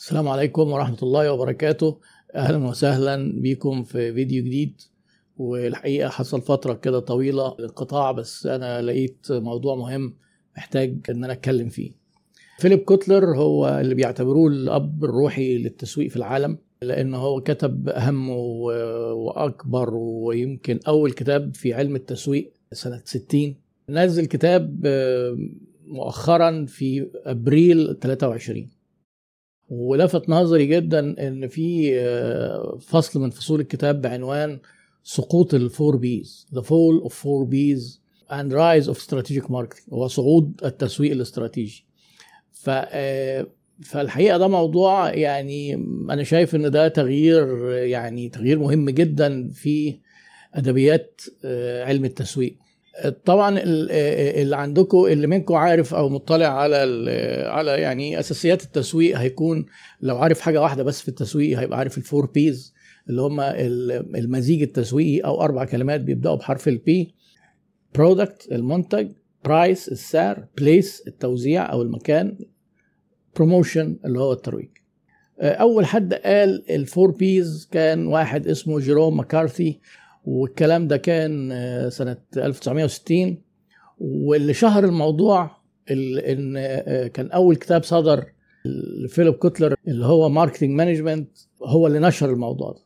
السلام عليكم ورحمة الله وبركاته. أهلا وسهلا بكم في فيديو جديد. والحقيقة حصل فترة كده طويلة انقطاع بس أنا لقيت موضوع مهم محتاج إن أنا أتكلم فيه. فيليب كوتلر هو اللي بيعتبروه الأب الروحي للتسويق في العالم لأنه هو كتب أهم وأكبر ويمكن أول كتاب في علم التسويق سنة 60 نزل كتاب مؤخرا في أبريل 23 ولفت نظري جدا إن في فصل من فصول الكتاب بعنوان سقوط الفور بيز The Fall of Four B's and Rise of Strategic Marketing هو صعود التسويق الاستراتيجي. ف فالحقيقة ده موضوع يعني أنا شايف إن ده تغيير يعني تغيير مهم جدا في أدبيات علم التسويق. طبعا اللي عندكم اللي منكم عارف أو مطلع على على يعني أساسيات التسويق هيكون لو عارف حاجة واحدة بس في التسويق هيبقى عارف ال four Ps اللي هم المزيج التسويقي أو أربع كلمات بيبدأوا بحرف ال P product المنتج price السعر place التوزيع أو المكان promotion اللي هو الترويج. أول حد قال ال four Ps كان واحد اسمه جيروم مكارثي والكلام ده كان سنة 1960 واللي شهر الموضوع إن كان أول كتاب صدر لفيليب كوتلر اللي هو Marketing Management هو اللي نشر الموضوع ده.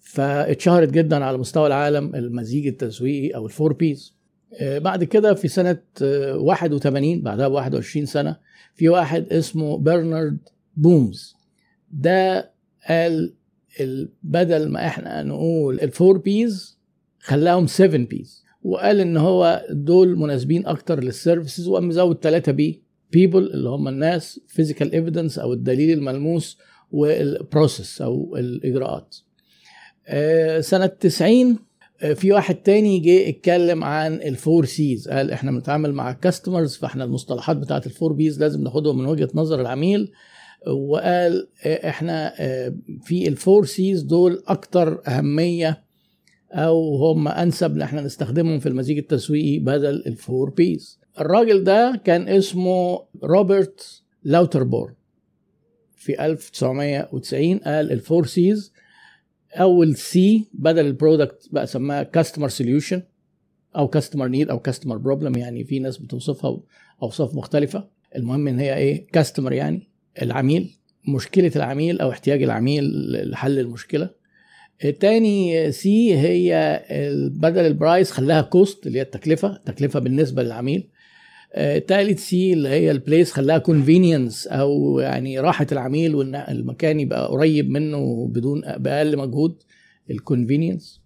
فاتشهرت جدا على مستوى العالم المزيج التسويقي أو ال four Ps بعد كده في سنة 81 بعدها ب 21 سنة في واحد اسمه برنارد بومز. ده قال بدل ما إحنا نقول ال four Ps خلاهم 7 Ps وقال إن هو دول مناسبين أكتر لل services وقام مزود 3 P people اللي هم الناس physical evidence أو الدليل الملموس وال process أو الاجراءات سنة 90 في واحد تاني جه اتكلم عن ال four Cs قال إحنا بنتعامل مع customers فإحنا المصطلحات بتاعت ال four Ps لازم ناخدهم من وجهة نظر العميل. وقال إحنا في ال four Cs دول أكتر أهمية أو هم أنسب إن إحنا نستخدمهم في المزيج التسويقي بدل ال four Ps الراجل ده كان اسمه روبرت لاوتربورن. في 1990 قال ال four Cs أول C بدل ال product بقى سماها customer solution أو customer need أو customer problem يعني في ناس بتوصفها اوصاف مختلفة. المهم إن هي إيه؟ customer يعني. العميل مشكلة العميل أو احتياج العميل لحل المشكلة. تاني C هي بدل ال price خلاها cost اللي هي التكلفة تكلفة بالنسبة للعميل. تالت C اللي هي ال place خلاها convenience أو يعني راحة العميل وإن المكان يبقى قريب منه بدون بأقل مجهود ال convenience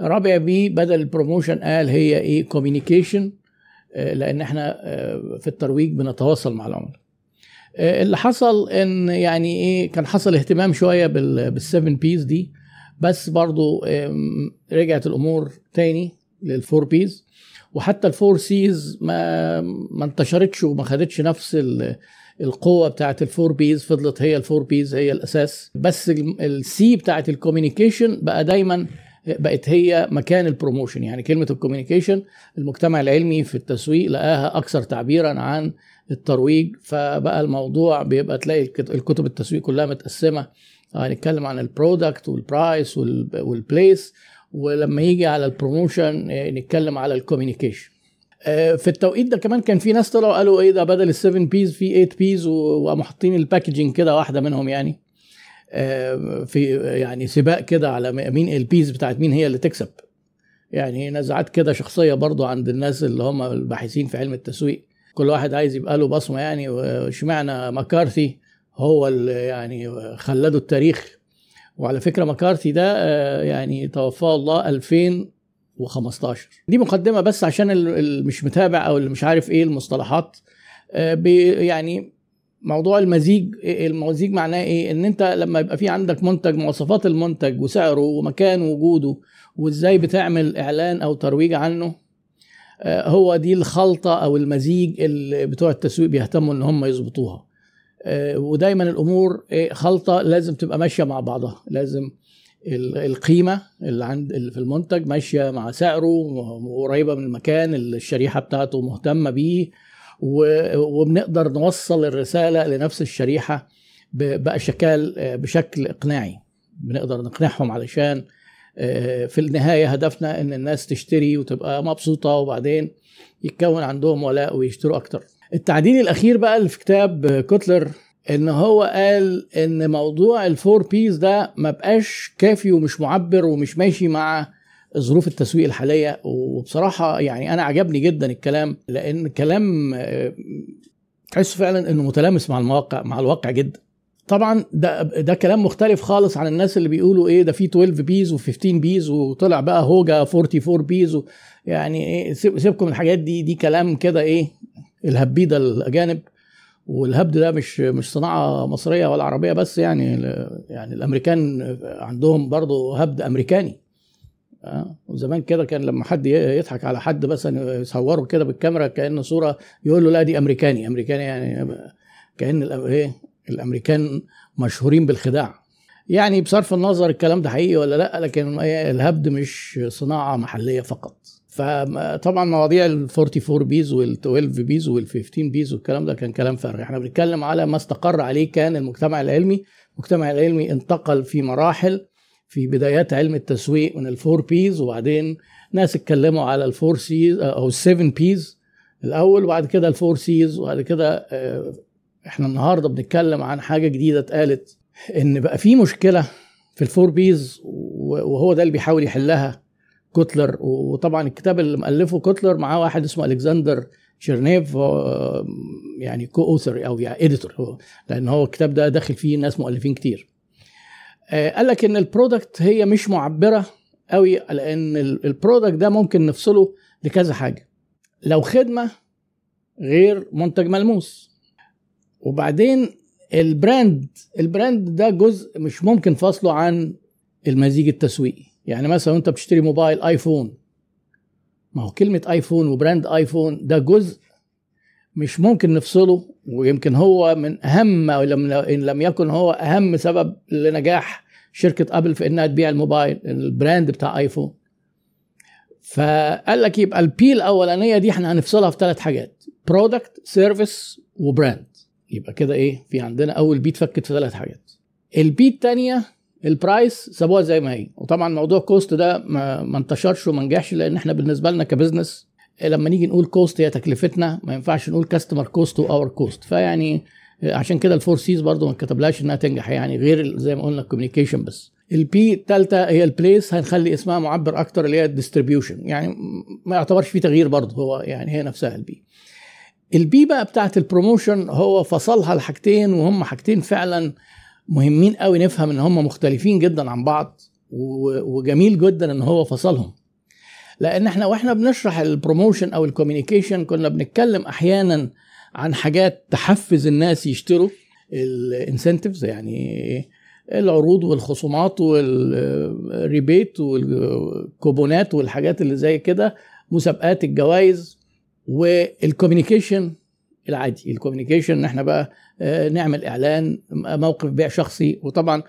رابع P بدل ال promotion قال هي إيه communication لأن إحنا في الترويج بنتواصل مع العملاء. اللي حصل إن يعني إيه كان حصل اهتمام شوية بال seven Ps دي بس برضو رجعت الأمور تاني لل four Ps وحتى ال four Cs ما ما انتشرتش وما خدتش نفس القوة بتاعت ال four Ps فضلت هي ال four Ps هي الأساس. بس ال C بتاعت ال communication بقى دايما بقت هي مكان ال promotion يعني كلمة ال communication المجتمع العلمي في التسويق لقاها أكثر تعبيرا عن الترويج. فبقى الموضوع بيبقى تلاقي الكتب التسويق كلها متقسمة. هنتكلم عن ال product وال price وال place ولما يجي على ال promotion نتكلم على ال communication في التوقيت ده كمان كان في ناس طلعوا قالوا إيه ده بدل ال 7 Ps في 8 Ps وقاموا حاطين ال packaging كده واحدة منهم يعني. في يعني سباق كده على مين البيز بتاعت مين هي اللي تكسب. يعني نزعات كده شخصية برضو عند الناس اللي هم الباحثين في علم التسويق. كل واحد عايز يبقى له بصمة يعني واشمعنى مكارثي هو اللي يعني خلده التاريخ. وعلى فكرة مكارثي ده يعني توفاه الله 2015 دي مقدمة بس عشان اللي مش متابع أو اللي مش عارف إيه المصطلحات. يعني موضوع المزيج المزيج معناه إيه؟ إن أنت لما يبقى في عندك منتج مواصفات المنتج وسعره ومكان وجوده وإزاي بتعمل إعلان أو ترويج عنه هو دي الخلطة أو المزيج اللي بتوع التسويق بيهتموا إن هم يظبطوها. ودايما الأمور خلطة لازم تبقى ماشية مع بعضها. لازم القيمة اللي عند اللي في المنتج ماشية مع سعره وقريبة من المكان اللي الشريحة بتاعته مهتمة بيه. وبنقدر نوصل الرسالة لنفس الشريحة بأشكال بشكل إقناعي. بنقدر نقنعهم علشان في النهاية هدفنا إن الناس تشتري وتبقى مبسوطة وبعدين يتكون عندهم ولاء ويشتروا أكتر. التعديل الأخير بقى اللي في كتاب كوتلر إن هو قال إن موضوع ال four Ps ده ما بقاش كافي ومش معبر ومش ماشي مع ظروف التسويق الحالية وبصراحة يعني أنا عجبني جدا الكلام لأن كلام تحسه فعلا إنه متلامس مع المواقع مع الواقع جدا. طبعا ده ده كلام مختلف خالص عن الناس اللي بيقولوا إيه ده في 12 Ps و15 Ps وطلع بقى هوجا 44 Ps يعني إيه سيبكم الحاجات دي دي كلام كده إيه الهبيدة الأجانب. والهبد ده مش مش صناعة مصرية ولا عربية بس يعني يعني الأمريكان عندهم برضه هبد أمريكاني. أه؟ وزمان كده كان لما حد يضحك على حد مثلا يصوره كده بالكاميرا كانه صورة يقول له لا دي أمريكاني. أمريكاني يعني كأن إيه الأمريكان مشهورين بالخداع. يعني بصرف النظر الكلام ده حقيقي ولا لا لكن الهبد مش صناعة محلية فقط. فطبعا مواضيع ال 44 Ps وال 12 Ps وال 15 Ps والكلام ده كان كلام فارغ. إحنا بنتكلم على ما استقر عليه كان المجتمع العلمي. المجتمع العلمي انتقل في مراحل في بدايات علم التسويق من ال four Ps وبعدين ناس اتكلموا على ال four Cs أو ال seven Ps الأول وبعد كده ال four Cs وبعد كده إحنا النهارده بنتكلم عن حاجة جديدة اتقالت إن بقى في مشكلة في ال four Ps وهو ده اللي بيحاول يحلها كوتلر. وطبعا الكتاب اللي مؤلفه كوتلر معاه واحد اسمه ألكسندر تشيرنيف يعني co-author أو يعني editor لأن هو الكتاب ده داخل فيه ناس مؤلفين كتير. قال لك إن ال product هي مش معبرة قوي لأن ال product ده ممكن نفصله لكذا حاجة. لو خدمة غير منتج ملموس. وبعدين ال brand ال brand ده جزء مش ممكن فصله عن المزيج التسويقي. يعني مثلا انت بتشتري موبايل آيفون ما هو كلمة آيفون و brand آيفون ده جزء مش ممكن نفصله ويمكن هو من أهم إن لم يكن هو أهم سبب لنجاح شركة أبل في إنها تبيع الموبايل ال brand بتاع آيفون. فقال لك يبقى ال P الأولانية دي إحنا هنفصلها في ثلاث حاجات product service و brand يبقى كده إيه؟ في عندنا أول P اتفكت في ثلاث حاجات. ال P الثانية ال price سابوها زي ما هي. وطبعا موضوع cost ده ما انتشرش وما نجحش لأن إحنا بالنسبة لنا ك business لما نيجي نقول cost هي تكلفتنا ما ينفعش نقول customer cost و our cost فيعني عشان كده ال four Cs برضه ما كتبلهاش إنها تنجح يعني غير زي ما قلنا ال communication بس. ال P الثالثه هي ال place هنخلي اسمها معبر أكتر اللي هي ال distribution يعني ما يعتبرش فيه تغيير برضه هو يعني هي نفسها ال P ال P بقى بتاعت ال promotion هو فصلها لحاجتين وهم حاجتين فعلا مهمين قوي نفهم إن هم مختلفين جدا عن بعض وجميل جدا إن هو فصلهم. لأن إحنا وإحنا بنشرح ال promotion أو ال communication كنا بنتكلم أحيانا عن حاجات تحفز الناس يشتروا ال incentives يعني العروض والخصومات وال rebate والكوبونات والحاجات اللي زي كده مسابقات الجوائز وال communication العادي ال communication. ان إحنا بقى نعمل إعلان موقف بيع شخصي. وطبعا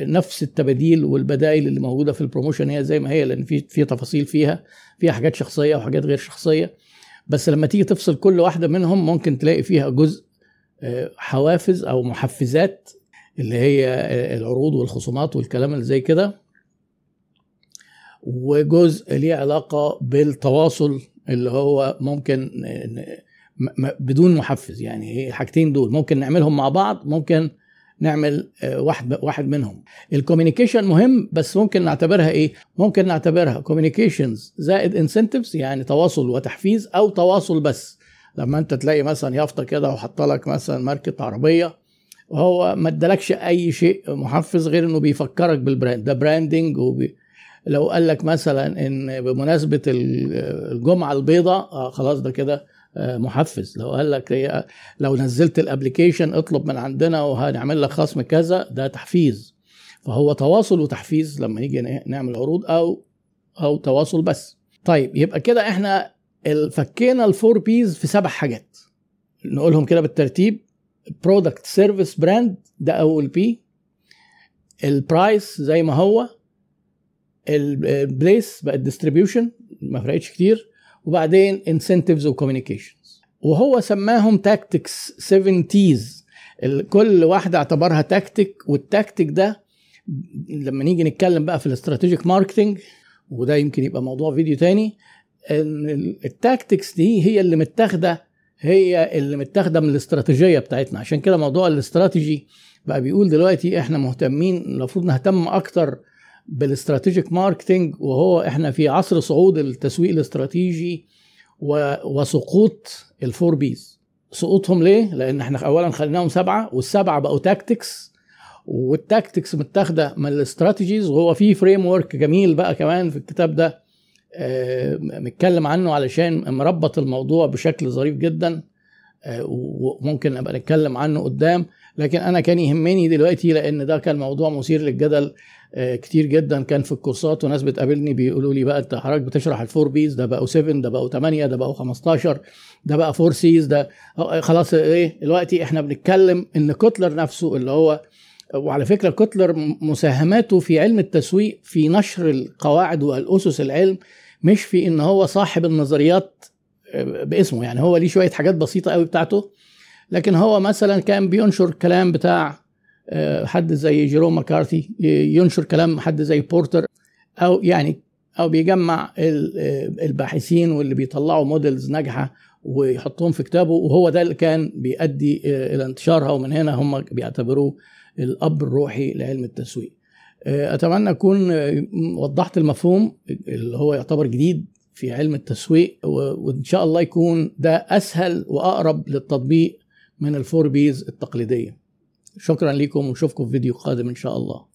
نفس التباديل والبدائل اللي موجودة في ال promotion هي زي ما هي لأن في في تفاصيل فيها فيها حاجات شخصية وحاجات غير شخصية. بس لما تيجي تفصل كل واحدة منهم ممكن تلاقي فيها جزء حوافز أو محفزات اللي هي العروض والخصومات والكلام اللي زي كده. وجزء ليه علاقة بالتواصل اللي هو ممكن بدون محفز. يعني الحاجتين دول ممكن نعملهم مع بعض ممكن نعمل واحد واحد منهم. ال communication مهم بس ممكن نعتبرها إيه؟ ممكن نعتبرها communications زائد incentives يعني تواصل وتحفيز أو تواصل بس. لما أنت تلاقي مثلا يافطة كده وحط لك مثلا ماركة عربية وهو ما ادالكش أي شيء محفز غير إنه بيفكرك بال brand ده branding وبي لو قال لك مثلا إن بمناسبة الجمعة البيضاء آه خلاص ده كده محفز. لو قال لك لو نزلت ال application اطلب من عندنا وهنعمل لك خصم كذا ده تحفيز. فهو تواصل وتحفيز لما نيجي نعمل عروض أو أو تواصل بس. طيب يبقى كده إحنا فكينا ال four Ps في سبع حاجات. نقولهم كده بالترتيب. product service brand ده أول P ال price زي ما هو. ال place بقى ال distribution ما فرقتش كتير. وبعدين incentives و communications وهو سماهم tactics 7 Ts كل واحدة اعتبرها تكتيك والتكتيك ده لما نيجي نتكلم بقى في ال strategic marketing وده يمكن يبقى موضوع فيديو تاني ان ال tactics دي هي اللي متاخدة هي اللي متاخدة من الاستراتيجية بتاعتنا. عشان كده موضوع الاستراتيجي بقى بيقول دلوقتي إحنا مهتمين المفروض نهتم أكتر بال strategic marketing وهو إحنا في عصر صعود التسويق الاستراتيجي وسقوط ال four Ps سقوطهم ليه؟ لأن إحنا اولا خليناهم سبعة والسبعة بقوا tactics وال tactics متاخدة من ال strategies وهو في framework جميل بقى كمان في الكتاب ده آه، متكلم عنه علشان مربط الموضوع بشكل ظريف جدا آه، وممكن ابقى نتكلم عنه قدام لكن أنا كان يهمني دلوقتي لأن ده كان موضوع مثير للجدل كتير جدا كان في الكورسات وناس بتقابلني بيقولوا لي بقى أنت حضرتك بتشرح ال four Ps ده بقوا 7 ده بقوا 8 ده بقوا 15 ده بقى four Cs ده خلاص إيه دلوقتي إحنا بنتكلم إن كوتلر نفسه اللي هو وعلى فكرة كوتلر مساهماته في علم التسويق في نشر القواعد والأسس العلم مش في إن هو صاحب النظريات آه، باسمه يعني هو ليه شوية حاجات بسيطة قوي بتاعته لكن هو مثلا كان بينشر كلام بتاع آه، حد زي جيروم مكارثي ينشر كلام حد زي بورتر أو يعني أو بيجمع آه، الباحثين واللي بيطلعوا models ناجحة ويحطهم في كتابه وهو ده اللي كان بيؤدي إلى انتشارها ومن هنا هم بيعتبروه الأب الروحي لعلم التسويق. آه، أتمنى أكون آه، وضحت المفهوم اللي هو يعتبر جديد في علم التسويق وإن شاء الله يكون ده أسهل وأقرب للتطبيق من ال four Ps التقليدية. شكرا لكم ونشوفكم في فيديو قادم إن شاء الله.